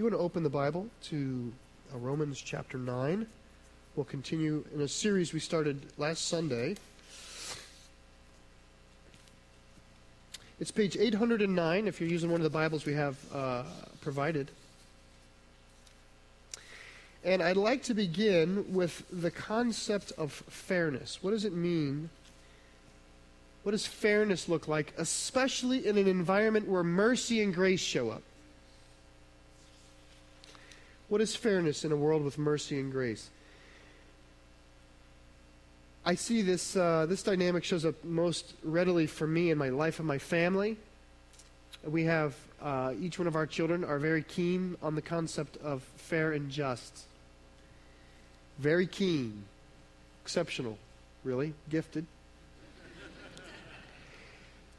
you want to open the Bible to uh, Romans chapter 9, we'll continue in a series we started last Sunday. It's page 809 if you're using one of the Bibles we have uh, provided. And I'd like to begin with the concept of fairness. What does it mean? What does fairness look like, especially in an environment where mercy and grace show up? What is fairness in a world with mercy and grace? I see this, uh, this dynamic shows up most readily for me in my life and my family. We have, uh, each one of our children are very keen on the concept of fair and just. Very keen. Exceptional, really. Gifted.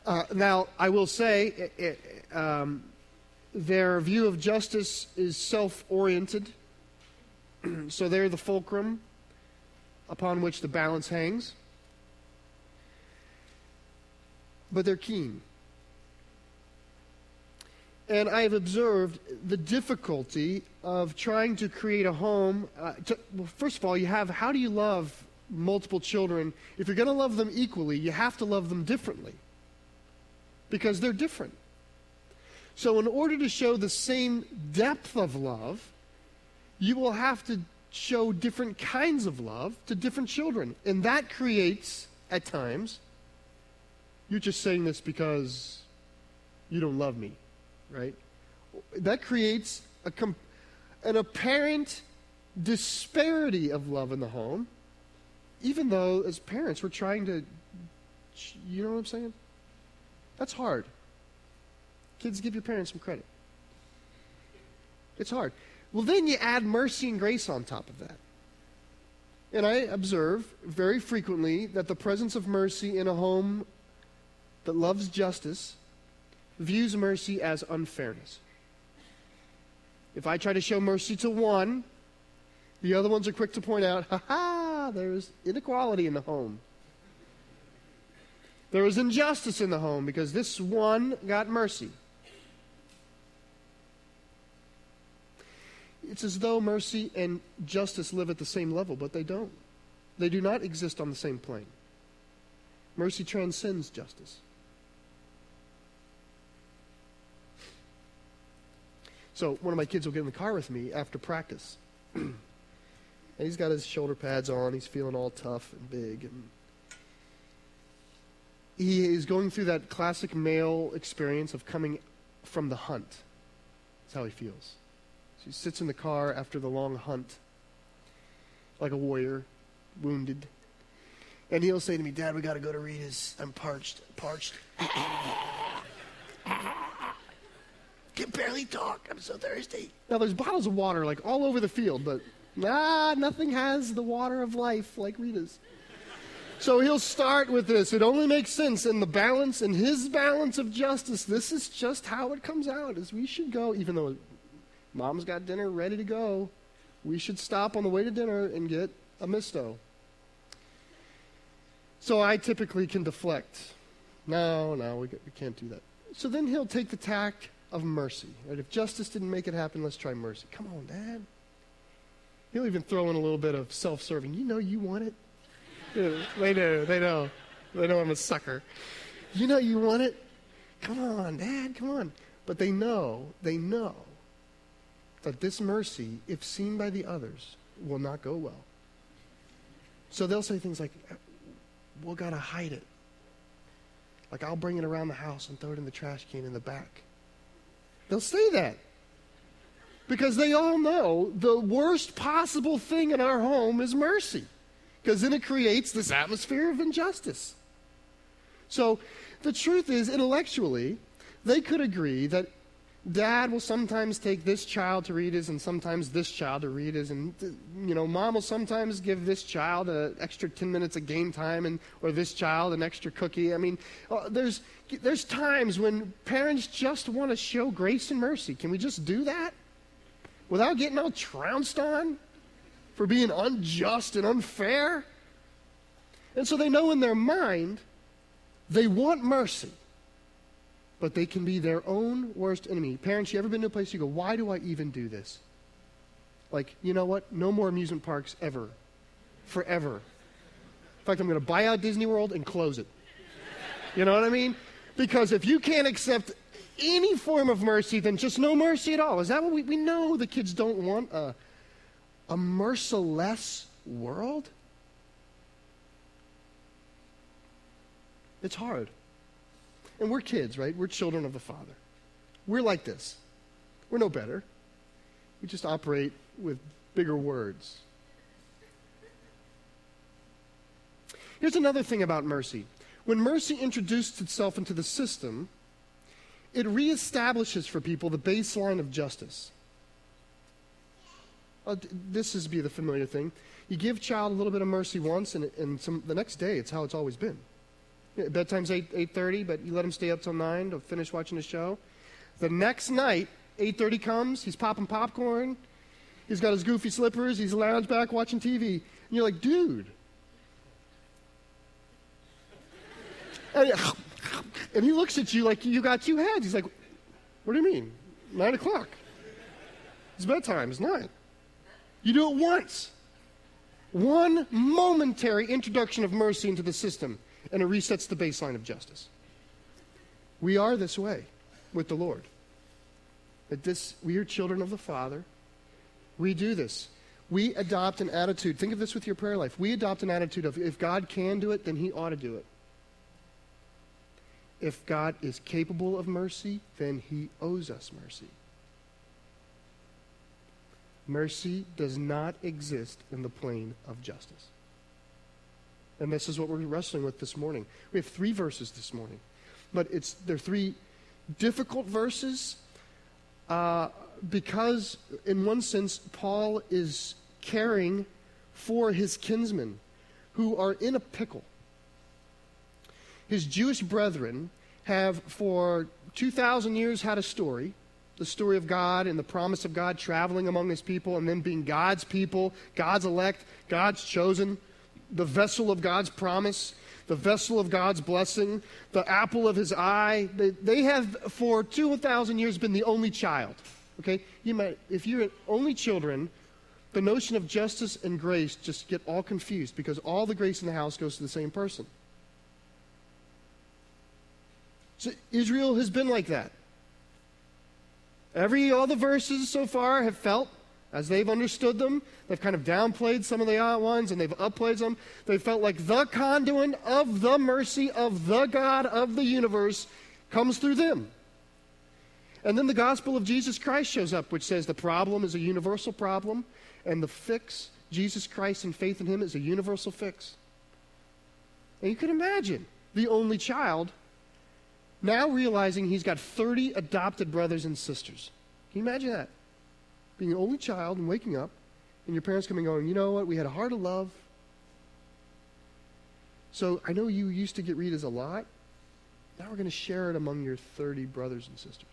Uh, now, I will say, it, it, um, their view of justice is self oriented. so they're the fulcrum upon which the balance hangs. But they're keen. And I have observed the difficulty of trying to create a home. Uh, to, well, first of all, you have how do you love multiple children? If you're going to love them equally, you have to love them differently because they're different. So, in order to show the same depth of love, you will have to show different kinds of love to different children. And that creates, at times, you're just saying this because you don't love me, right? That creates a comp- an apparent disparity of love in the home, even though as parents we're trying to, you know what I'm saying? That's hard. Kids, give your parents some credit. It's hard. Well, then you add mercy and grace on top of that. And I observe very frequently that the presence of mercy in a home that loves justice views mercy as unfairness. If I try to show mercy to one, the other ones are quick to point out, ha ha, there's inequality in the home. There is injustice in the home because this one got mercy. It's as though mercy and justice live at the same level, but they don't. They do not exist on the same plane. Mercy transcends justice. So one of my kids will get in the car with me after practice. and he's got his shoulder pads on. He's feeling all tough and big. And he is going through that classic male experience of coming from the hunt. That's how he feels. She sits in the car after the long hunt, like a warrior, wounded. And he'll say to me, Dad, we got to go to Rita's. I'm parched, parched. Can barely talk. I'm so thirsty. Now, there's bottles of water like all over the field, but ah, nothing has the water of life like Rita's. So he'll start with this. It only makes sense in the balance, in his balance of justice. This is just how it comes out, as we should go, even though Mom's got dinner ready to go. We should stop on the way to dinner and get a misto. So I typically can deflect. No, no, we, we can't do that. So then he'll take the tack of mercy. Right? If justice didn't make it happen, let's try mercy. Come on, Dad. He'll even throw in a little bit of self serving. You know you want it. Yeah, they know, they know. They know I'm a sucker. You know you want it. Come on, Dad, come on. But they know, they know that this mercy, if seen by the others, will not go well. So they'll say things like, we'll got to hide it. Like, I'll bring it around the house and throw it in the trash can in the back. They'll say that. Because they all know the worst possible thing in our home is mercy. Because then it creates this atmosphere of injustice. So the truth is, intellectually, they could agree that Dad will sometimes take this child to Rita's and sometimes this child to Rita's, and you know, mom will sometimes give this child an extra 10 minutes of game time, and or this child an extra cookie. I mean, uh, there's there's times when parents just want to show grace and mercy. Can we just do that without getting all trounced on for being unjust and unfair? And so they know in their mind they want mercy. But they can be their own worst enemy. Parents, you ever been to a place you go, why do I even do this? Like, you know what? No more amusement parks ever. Forever. In fact, I'm going to buy out Disney World and close it. You know what I mean? Because if you can't accept any form of mercy, then just no mercy at all. Is that what we, we know the kids don't want? A, a merciless world? It's hard. And we're kids, right? We're children of the Father. We're like this. We're no better. We just operate with bigger words. Here's another thing about mercy. When mercy introduced itself into the system, it reestablishes for people the baseline of justice. Uh, this is be the familiar thing. You give child a little bit of mercy once, and, and some, the next day, it's how it's always been. Bedtime's 8, 8.30, but you let him stay up till 9 to finish watching the show. The next night, 8.30 comes, he's popping popcorn, he's got his goofy slippers, he's lounged back watching TV. And you're like, dude. And he, and he looks at you like you got two heads. He's like, what do you mean? 9 o'clock. It's bedtime, it's 9. You do it once. One momentary introduction of mercy into the system and it resets the baseline of justice. We are this way with the Lord. That this, we are children of the Father. We do this. We adopt an attitude. Think of this with your prayer life. We adopt an attitude of if God can do it, then He ought to do it. If God is capable of mercy, then He owes us mercy. Mercy does not exist in the plane of justice. And this is what we're wrestling with this morning. We have three verses this morning, but it's they're three difficult verses uh, because, in one sense, Paul is caring for his kinsmen who are in a pickle. His Jewish brethren have, for 2,000 years, had a story the story of God and the promise of God traveling among his people and then being God's people, God's elect, God's chosen the vessel of God's promise, the vessel of God's blessing, the apple of his eye. They, they have, for 2,000 years, been the only child. Okay? You might, if you're only children, the notion of justice and grace just get all confused because all the grace in the house goes to the same person. So Israel has been like that. Every all the verses so far have felt as they've understood them, they've kind of downplayed some of the ones and they've upplayed them. They felt like the conduit of the mercy of the God of the universe comes through them. And then the gospel of Jesus Christ shows up, which says the problem is a universal problem, and the fix, Jesus Christ and faith in Him, is a universal fix. And you can imagine the only child now realizing he's got 30 adopted brothers and sisters. Can you imagine that? Being an only child and waking up, and your parents coming going, you know what, we had a heart of love. So I know you used to get Ritas a lot. Now we're going to share it among your 30 brothers and sisters.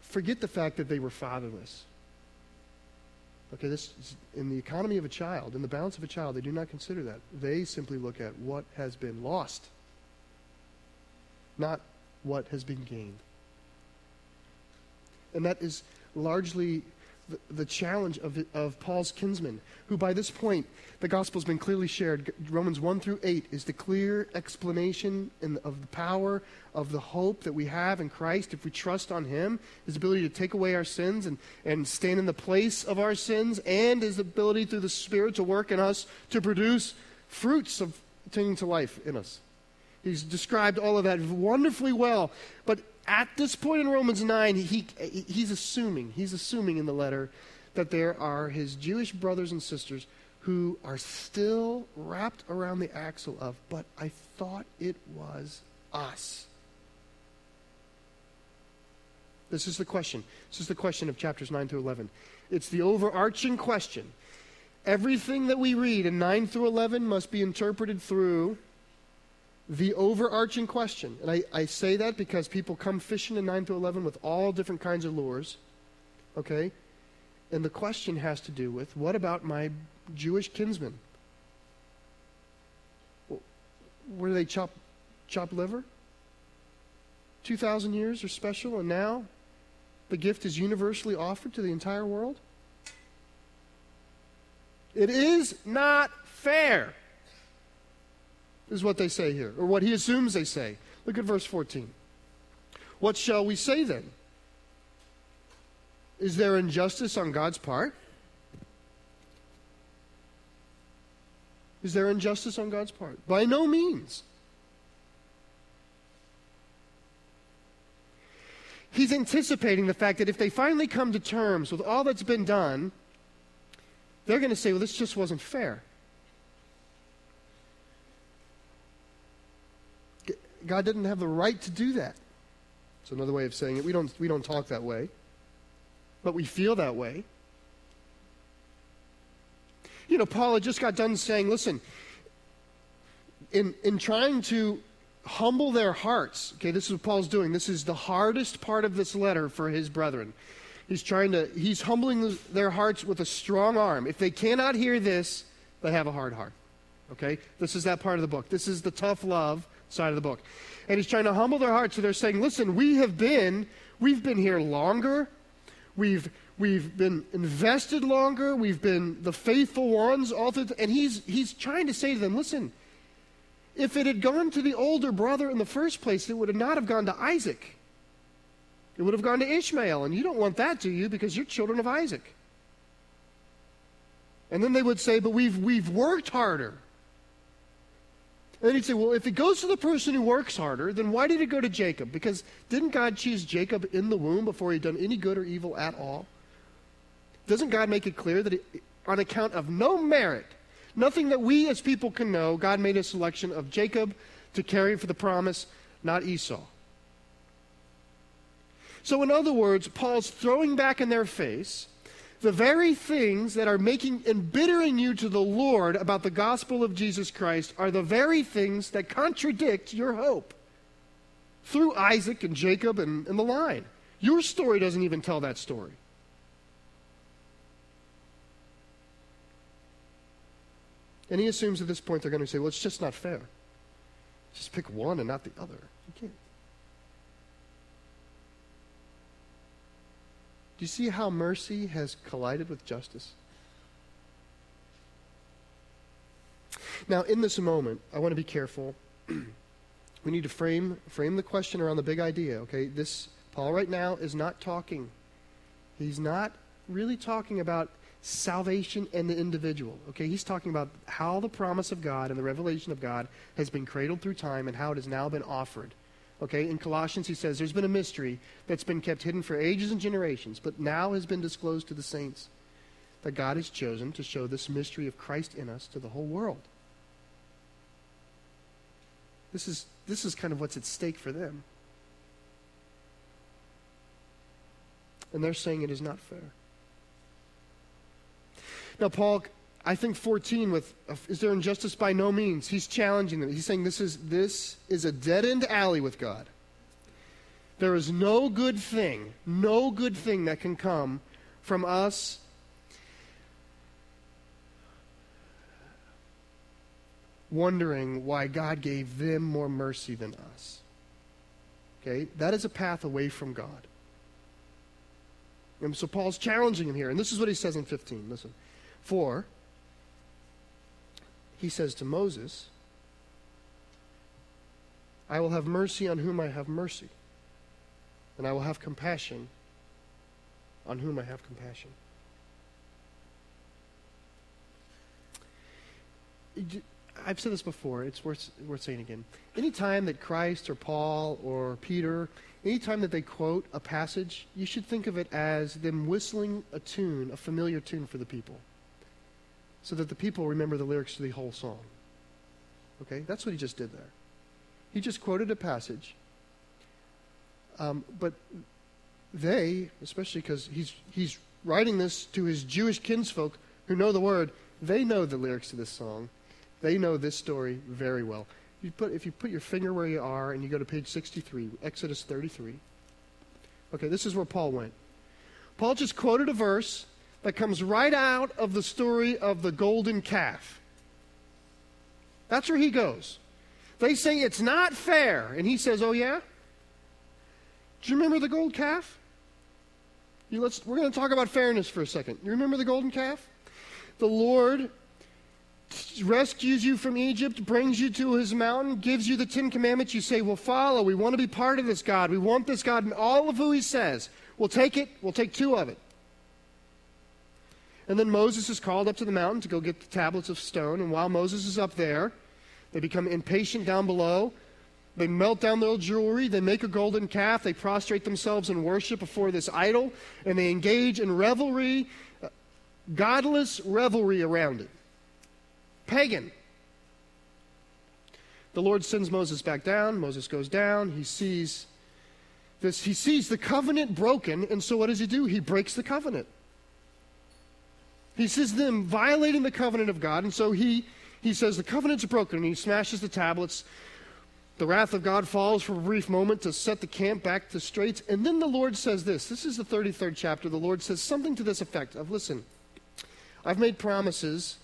Forget the fact that they were fatherless. Okay, this is in the economy of a child, in the balance of a child, they do not consider that. They simply look at what has been lost not what has been gained. And that is largely the, the challenge of, of Paul's kinsmen, who by this point, the gospel has been clearly shared. Romans 1 through 8 is the clear explanation in, of the power of the hope that we have in Christ if we trust on Him, His ability to take away our sins and, and stand in the place of our sins, and His ability through the Spirit to work in us to produce fruits of attaining to life in us. He's described all of that wonderfully well. But at this point in Romans 9, he, he's assuming, he's assuming in the letter that there are his Jewish brothers and sisters who are still wrapped around the axle of, but I thought it was us. This is the question. This is the question of chapters 9 through 11. It's the overarching question. Everything that we read in 9 through 11 must be interpreted through the overarching question, and I, I say that because people come fishing in 9 to 11 with all different kinds of lures, okay? And the question has to do with what about my Jewish kinsmen? where do they chop, chop liver? 2,000 years are special, and now the gift is universally offered to the entire world? It is not fair, is what they say here, or what he assumes they say. Look at verse 14. What shall we say then? Is there injustice on God's part? Is there injustice on God's part? By no means. He's anticipating the fact that if they finally come to terms with all that's been done, they're going to say, well, this just wasn't fair. God didn't have the right to do that. It's another way of saying it. We don't, we don't talk that way, but we feel that way. You know, Paul had just got done saying, listen, in, in trying to humble their hearts, okay, this is what Paul's doing. This is the hardest part of this letter for his brethren. He's trying to, he's humbling their hearts with a strong arm. If they cannot hear this, they have a hard heart. Okay? This is that part of the book. This is the tough love side of the book. And he's trying to humble their hearts. So they're saying, listen, we have been, we've been here longer. We've, we've been invested longer. We've been the faithful ones. All through, and he's, he's trying to say to them, listen, if it had gone to the older brother in the first place, it would have not have gone to Isaac. It would have gone to Ishmael, and you don't want that, do you? Because you're children of Isaac. And then they would say, But we've, we've worked harder. And then he'd say, Well, if it goes to the person who works harder, then why did it go to Jacob? Because didn't God choose Jacob in the womb before he'd done any good or evil at all? Doesn't God make it clear that it, on account of no merit, nothing that we as people can know, God made a selection of Jacob to carry for the promise, not Esau? So, in other words, Paul's throwing back in their face the very things that are making embittering you to the Lord about the gospel of Jesus Christ are the very things that contradict your hope through Isaac and Jacob and, and the line. Your story doesn't even tell that story. And he assumes at this point they're going to say, well, it's just not fair. Just pick one and not the other. You can't. You see how mercy has collided with justice? Now, in this moment, I want to be careful. we need to frame frame the question around the big idea. Okay, this Paul right now is not talking. He's not really talking about salvation and the individual. Okay, he's talking about how the promise of God and the revelation of God has been cradled through time and how it has now been offered. Okay, in Colossians, he says there's been a mystery that's been kept hidden for ages and generations, but now has been disclosed to the saints that God has chosen to show this mystery of Christ in us to the whole world. This is, this is kind of what's at stake for them. And they're saying it is not fair. Now, Paul I think 14 with uh, is there injustice by no means. He's challenging them. He's saying this is this is a dead-end alley with God. There is no good thing, no good thing that can come from us wondering why God gave them more mercy than us. Okay? That is a path away from God. And so Paul's challenging him here. And this is what he says in 15. Listen. For he says to Moses, I will have mercy on whom I have mercy, and I will have compassion on whom I have compassion. I've said this before, it's worth, worth saying again. Anytime that Christ or Paul or Peter, anytime that they quote a passage, you should think of it as them whistling a tune, a familiar tune for the people so that the people remember the lyrics to the whole song. Okay? That's what he just did there. He just quoted a passage. Um, but they, especially because he's, he's writing this to his Jewish kinsfolk who know the word, they know the lyrics to this song. They know this story very well. You put, if you put your finger where you are and you go to page 63, Exodus 33. Okay, this is where Paul went. Paul just quoted a verse that comes right out of the story of the golden calf. That's where he goes. They say it's not fair. And he says, Oh, yeah? Do you remember the gold calf? You, let's, we're going to talk about fairness for a second. You remember the golden calf? The Lord rescues you from Egypt, brings you to his mountain, gives you the Ten Commandments. You say, We'll follow. We want to be part of this God. We want this God and all of who he says. We'll take it. We'll take two of it. And then Moses is called up to the mountain to go get the tablets of stone. And while Moses is up there, they become impatient down below. They melt down their jewelry. They make a golden calf. They prostrate themselves in worship before this idol. And they engage in revelry, uh, godless revelry around it. Pagan. The Lord sends Moses back down. Moses goes down. He sees this. He sees the covenant broken. And so what does he do? He breaks the covenant. He sees them violating the covenant of God, and so he, he says the covenant's broken, and he smashes the tablets. The wrath of God falls for a brief moment to set the camp back to straight. And then the Lord says this. This is the 33rd chapter. The Lord says something to this effect of, listen, I've made promises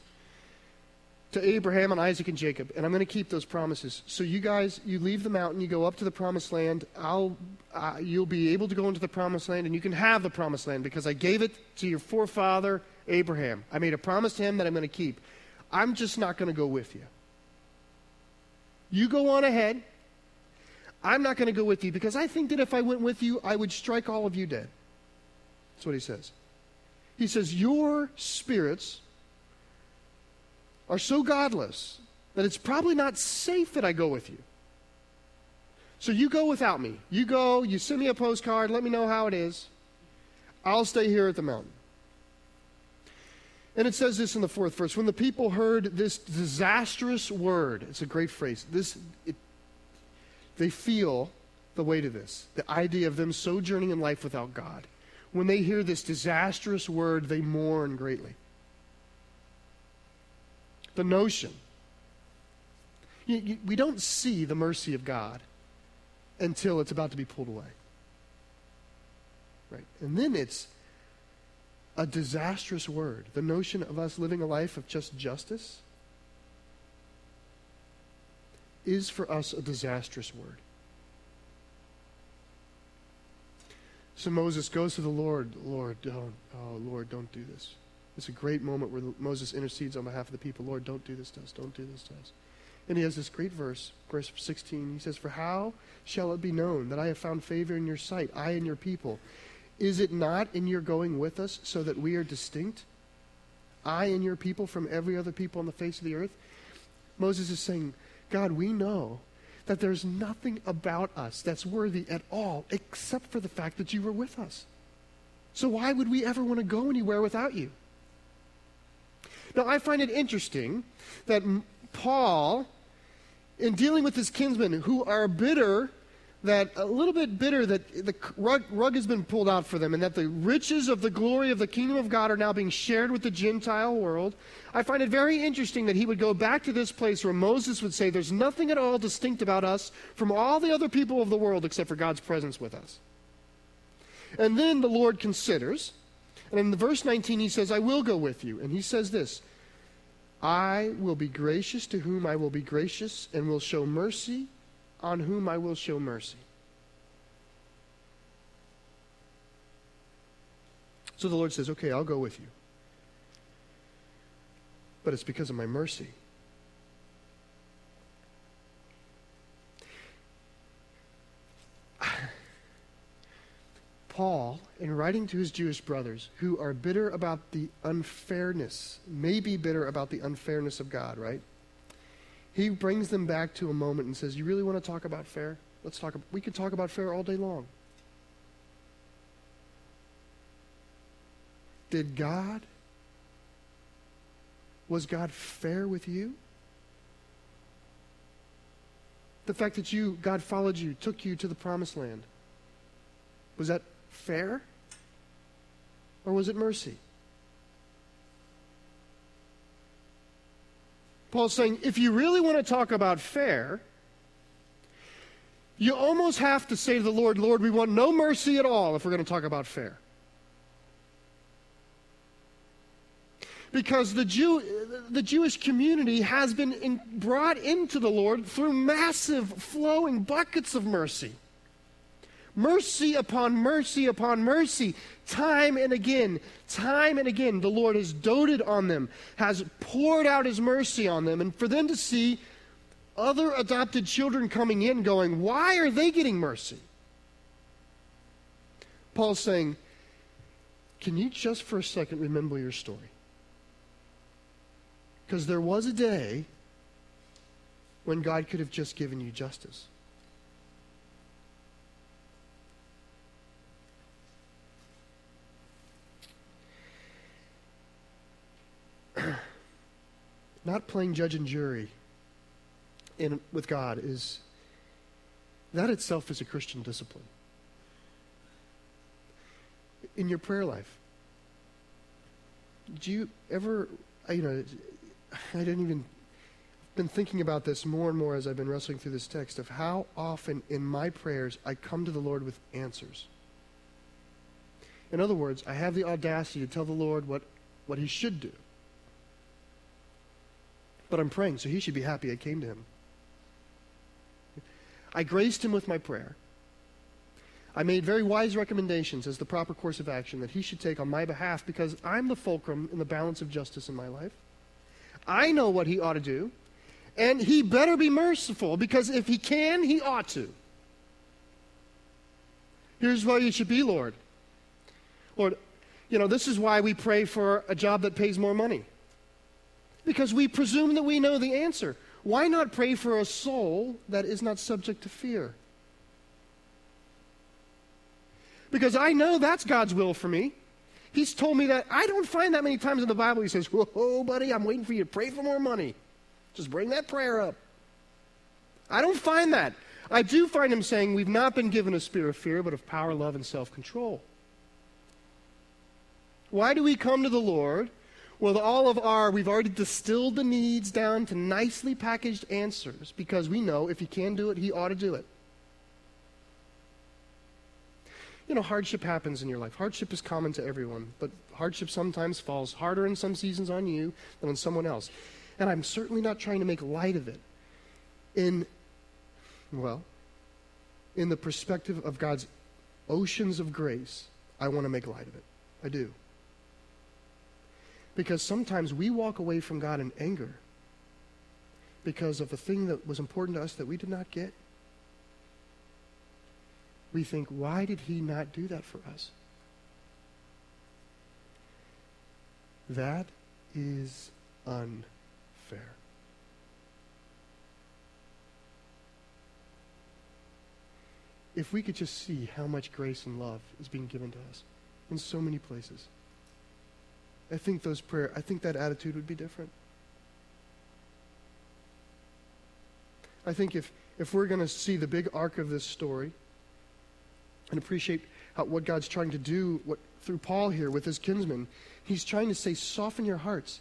to Abraham and Isaac and Jacob, and I'm going to keep those promises. So you guys, you leave the mountain, you go up to the promised land. I'll, uh, you'll be able to go into the promised land, and you can have the promised land because I gave it to your forefather Abraham. I made a promise to him that I'm going to keep. I'm just not going to go with you. You go on ahead. I'm not going to go with you because I think that if I went with you, I would strike all of you dead. That's what he says. He says, Your spirits are so godless that it's probably not safe that I go with you. So you go without me. You go, you send me a postcard, let me know how it is. I'll stay here at the mountain. And it says this in the fourth verse when the people heard this disastrous word, it's a great phrase. This, it, they feel the weight of this, the idea of them sojourning in life without God. When they hear this disastrous word, they mourn greatly. The notion. You, you, we don't see the mercy of God until it's about to be pulled away. Right? And then it's a disastrous word. The notion of us living a life of just justice is for us a disastrous word. So Moses goes to the Lord, Lord, don't, oh, Lord, don't do this. It's a great moment where Moses intercedes on behalf of the people. Lord, don't do this to us. Don't do this to us. And he has this great verse, verse 16. He says, For how shall it be known that I have found favor in your sight, I and your people? Is it not in your going with us so that we are distinct? I and your people from every other people on the face of the earth? Moses is saying, God, we know that there's nothing about us that's worthy at all except for the fact that you were with us. So why would we ever want to go anywhere without you? Now, I find it interesting that Paul, in dealing with his kinsmen who are bitter that a little bit bitter that the rug, rug, has been pulled out for them and that the riches of the glory of the kingdom of God are now being shared with the Gentile world. I find it very interesting that he would go back to this place where Moses would say, There's nothing at all distinct about us from all the other people of the world except for God's presence with us. And then the Lord considers, and in verse 19 he says, I will go with you. And he says this I will be gracious to whom I will be gracious, and will show mercy on whom I will show mercy. So the Lord says, Okay, I'll go with you. But it's because of my mercy. Paul, in writing to his Jewish brothers who are bitter about the unfairness, may be bitter about the unfairness of God, right? He brings them back to a moment and says, You really want to talk about fair? Let's talk. We could talk about fair all day long. Did God, was God fair with you? The fact that you, God followed you, took you to the promised land, was that fair? Or was it mercy? Paul's saying if you really want to talk about fair, you almost have to say to the Lord, Lord, we want no mercy at all if we're going to talk about fair. because the, Jew, the Jewish community has been in, brought into the Lord through massive flowing buckets of mercy. Mercy upon mercy upon mercy, time and again, time and again, the Lord has doted on them, has poured out his mercy on them, and for them to see other adopted children coming in going, Why are they getting mercy? Paul's saying, Can you just for a second remember your story? Because there was a day when God could have just given you justice. Not playing judge and jury in, with God is that itself is a Christian discipline. In your prayer life, do you ever, you know, I didn't even been thinking about this more and more as I've been wrestling through this text of how often in my prayers I come to the Lord with answers. In other words, I have the audacity to tell the Lord what, what He should do. But I'm praying, so He should be happy I came to Him. I graced Him with my prayer. I made very wise recommendations as the proper course of action that He should take on my behalf because I'm the fulcrum in the balance of justice in my life. I know what he ought to do, and he better be merciful because if he can, he ought to. Here's why you should be, Lord. Lord, you know, this is why we pray for a job that pays more money. Because we presume that we know the answer. Why not pray for a soul that is not subject to fear? Because I know that's God's will for me. He's told me that. I don't find that many times in the Bible he says, Whoa, buddy, I'm waiting for you to pray for more money. Just bring that prayer up. I don't find that. I do find him saying, We've not been given a spirit of fear, but of power, love, and self control. Why do we come to the Lord with all of our, we've already distilled the needs down to nicely packaged answers because we know if he can do it, he ought to do it. you know, hardship happens in your life. Hardship is common to everyone, but hardship sometimes falls harder in some seasons on you than on someone else. And I'm certainly not trying to make light of it. In, well, in the perspective of God's oceans of grace, I want to make light of it. I do. Because sometimes we walk away from God in anger because of a thing that was important to us that we did not get we think, why did he not do that for us? That is unfair. If we could just see how much grace and love is being given to us in so many places, I think those prayer, I think that attitude would be different. I think if, if we're going to see the big arc of this story, and appreciate how, what God's trying to do what, through Paul here with his kinsmen. He's trying to say, soften your hearts.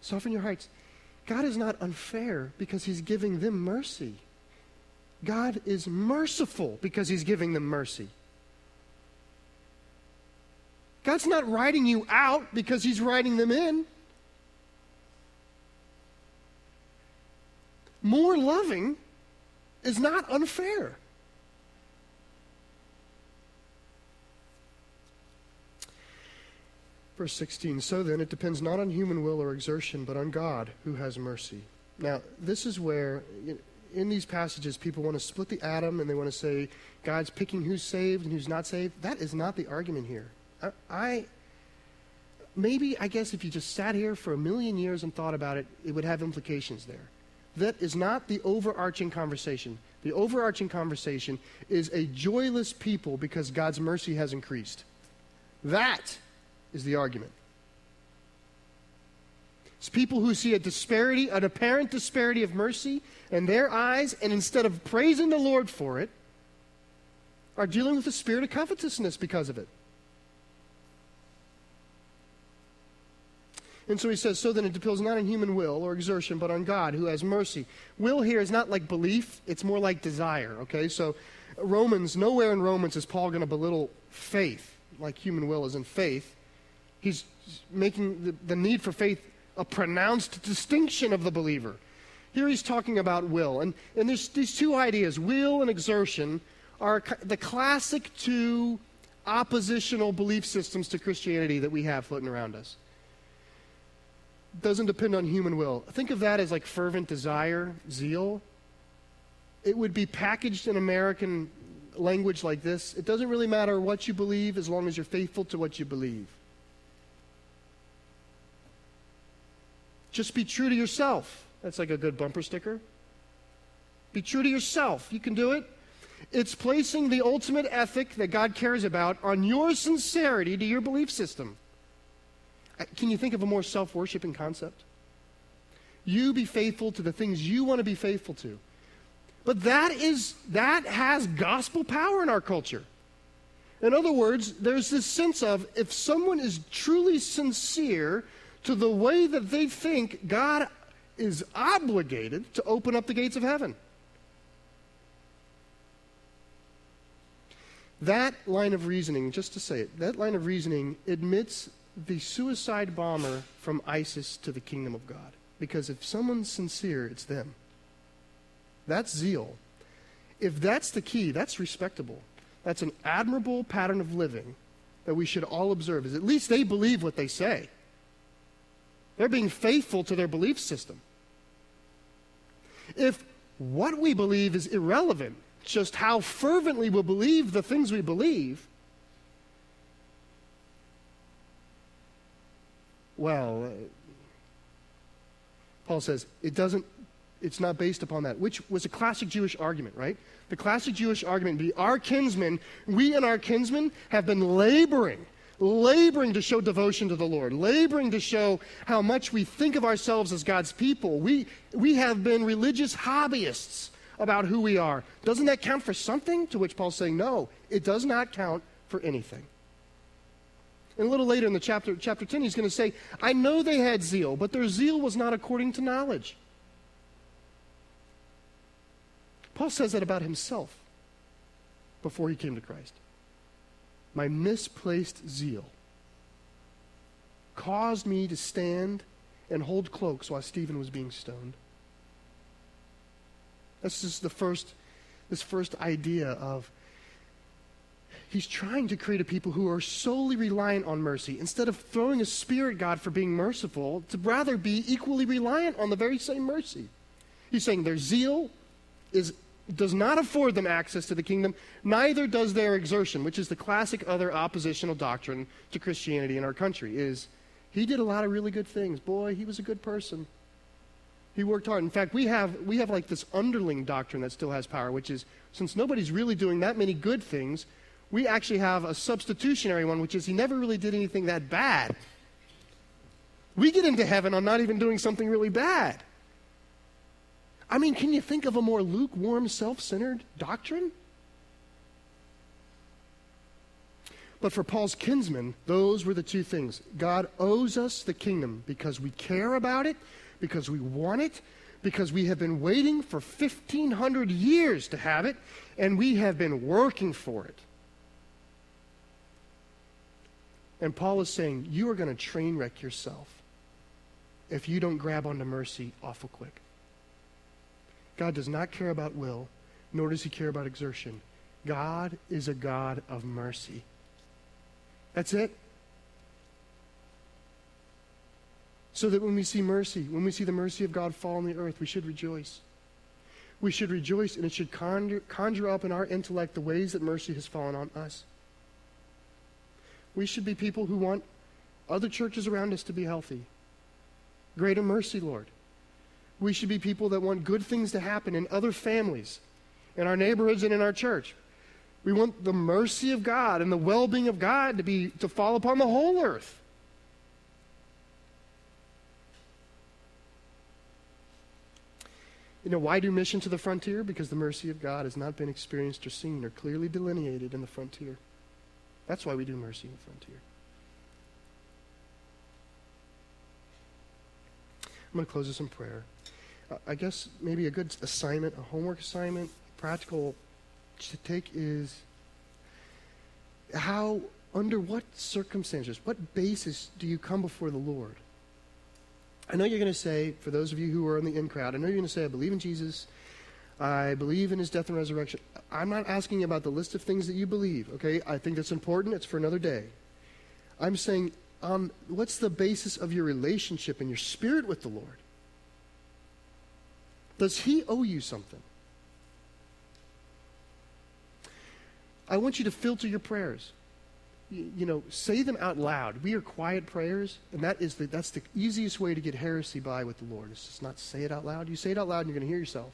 Soften your hearts. God is not unfair because he's giving them mercy. God is merciful because he's giving them mercy. God's not writing you out because he's writing them in. More loving is not unfair. Verse 16 So then, it depends not on human will or exertion, but on God who has mercy. Now, this is where, in these passages, people want to split the atom and they want to say God's picking who's saved and who's not saved. That is not the argument here. I, I maybe, I guess, if you just sat here for a million years and thought about it, it would have implications there. That is not the overarching conversation. The overarching conversation is a joyless people because God's mercy has increased. That is the argument. It's people who see a disparity, an apparent disparity of mercy in their eyes, and instead of praising the Lord for it, are dealing with a spirit of covetousness because of it. And so he says, so then it depends not on human will or exertion, but on God who has mercy. Will here is not like belief, it's more like desire, okay? So Romans, nowhere in Romans is Paul going to belittle faith, like human will is in faith. He's making the, the need for faith a pronounced distinction of the believer. Here he's talking about will. And, and there's these two ideas, will and exertion, are the classic two oppositional belief systems to Christianity that we have floating around us. Doesn't depend on human will. Think of that as like fervent desire, zeal. It would be packaged in American language like this It doesn't really matter what you believe as long as you're faithful to what you believe. Just be true to yourself. That's like a good bumper sticker. Be true to yourself. You can do it. It's placing the ultimate ethic that God cares about on your sincerity to your belief system. Can you think of a more self worshiping concept? You be faithful to the things you want to be faithful to. But that is that has gospel power in our culture. In other words, there's this sense of if someone is truly sincere to the way that they think God is obligated to open up the gates of heaven. That line of reasoning, just to say it, that line of reasoning admits the suicide bomber from ISIS to the kingdom of God. Because if someone's sincere, it's them. That's zeal. If that's the key, that's respectable. That's an admirable pattern of living that we should all observe. Is at least they believe what they say. They're being faithful to their belief system. If what we believe is irrelevant, just how fervently we believe the things we believe, well, uh, Paul says it doesn't, it's not based upon that, which was a classic Jewish argument, right? The classic Jewish argument be our kinsmen, we and our kinsmen have been laboring laboring to show devotion to the Lord, laboring to show how much we think of ourselves as God's people. We, we have been religious hobbyists about who we are. Doesn't that count for something? To which Paul's saying, no, it does not count for anything. And a little later in the chapter, chapter 10, he's going to say, I know they had zeal, but their zeal was not according to knowledge. Paul says that about himself before he came to Christ my misplaced zeal caused me to stand and hold cloaks while Stephen was being stoned. This is the first, this first idea of he's trying to create a people who are solely reliant on mercy. Instead of throwing a spirit God for being merciful, to rather be equally reliant on the very same mercy. He's saying their zeal is does not afford them access to the kingdom, neither does their exertion, which is the classic other oppositional doctrine to Christianity in our country, is he did a lot of really good things. Boy, he was a good person. He worked hard. In fact, we have, we have like this underling doctrine that still has power, which is since nobody's really doing that many good things, we actually have a substitutionary one, which is he never really did anything that bad. We get into heaven on not even doing something really bad. I mean, can you think of a more lukewarm, self centered doctrine? But for Paul's kinsmen, those were the two things. God owes us the kingdom because we care about it, because we want it, because we have been waiting for 1,500 years to have it, and we have been working for it. And Paul is saying, You are going to train wreck yourself if you don't grab onto mercy awful quick. God does not care about will, nor does he care about exertion. God is a God of mercy. That's it. So that when we see mercy, when we see the mercy of God fall on the earth, we should rejoice. We should rejoice, and it should conjure, conjure up in our intellect the ways that mercy has fallen on us. We should be people who want other churches around us to be healthy. Greater mercy, Lord. We should be people that want good things to happen in other families, in our neighborhoods, and in our church. We want the mercy of God and the well being of God to, be, to fall upon the whole earth. You know, why do mission to the frontier? Because the mercy of God has not been experienced or seen or clearly delineated in the frontier. That's why we do mercy in the frontier. I'm going to close this in prayer. Uh, I guess maybe a good assignment, a homework assignment, practical to take is how, under what circumstances, what basis do you come before the Lord? I know you're going to say, for those of you who are in the in crowd, I know you're going to say, I believe in Jesus. I believe in his death and resurrection. I'm not asking about the list of things that you believe, okay? I think that's important. It's for another day. I'm saying, um, what's the basis of your relationship and your spirit with the Lord? Does he owe you something? I want you to filter your prayers. You, know, say them out loud. We are quiet prayers, and that is the, that's the easiest way to get heresy by with the Lord. It's just not say it out loud. You say it out loud, and you're going to hear yourself.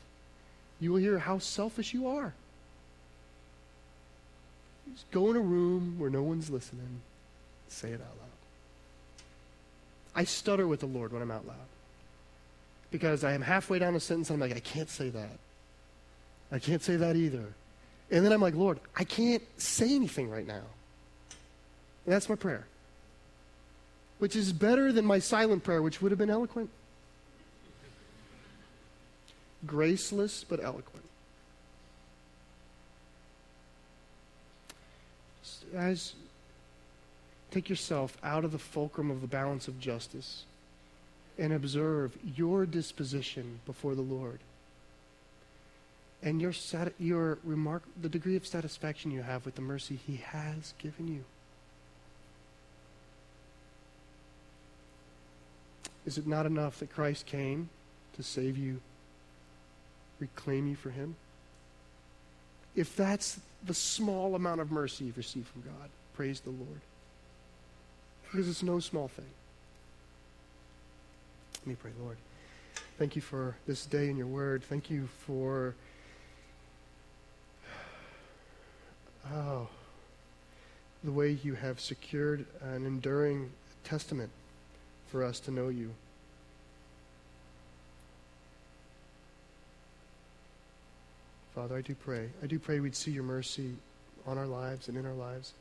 You will hear how selfish you are. Just go in a room where no one's listening. Say it out loud. I stutter with the Lord when I'm out loud because I am halfway down a sentence and I'm like, I can't say that. I can't say that either. And then I'm like, Lord, I can't say anything right now. And that's my prayer, which is better than my silent prayer, which would have been eloquent. Graceless, but eloquent. As take yourself out of the fulcrum of the balance of justice and observe your disposition before the Lord and your, sat- your remark, the degree of satisfaction you have with the mercy He has given you. Is it not enough that Christ came to save you, reclaim you for Him? If that's the small amount of mercy you've received from God, praise the Lord. Because it's no small thing. Let me pray, Lord. Thank you for this day in your word. Thank you for oh, the way you have secured an enduring testament for us to know you. Father, I do pray. I do pray we'd see your mercy on our lives and in our lives.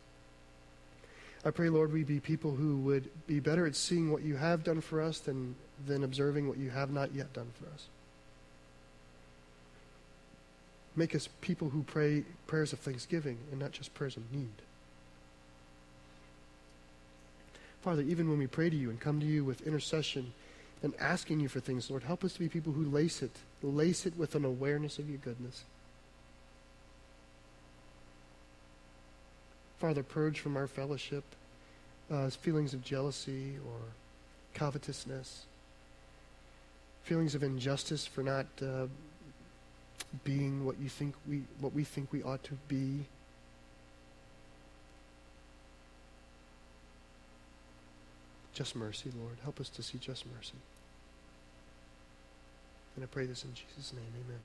I pray, Lord, we be people who would be better at seeing what you have done for us than, than observing what you have not yet done for us. Make us people who pray prayers of thanksgiving and not just prayers of need. Father, even when we pray to you and come to you with intercession and asking you for things, Lord, help us to be people who lace it, lace it with an awareness of your goodness. Father, purge from our fellowship uh, feelings of jealousy or covetousness, feelings of injustice for not uh, being what you think we what we think we ought to be. Just mercy, Lord. Help us to see just mercy. And I pray this in Jesus' name. Amen.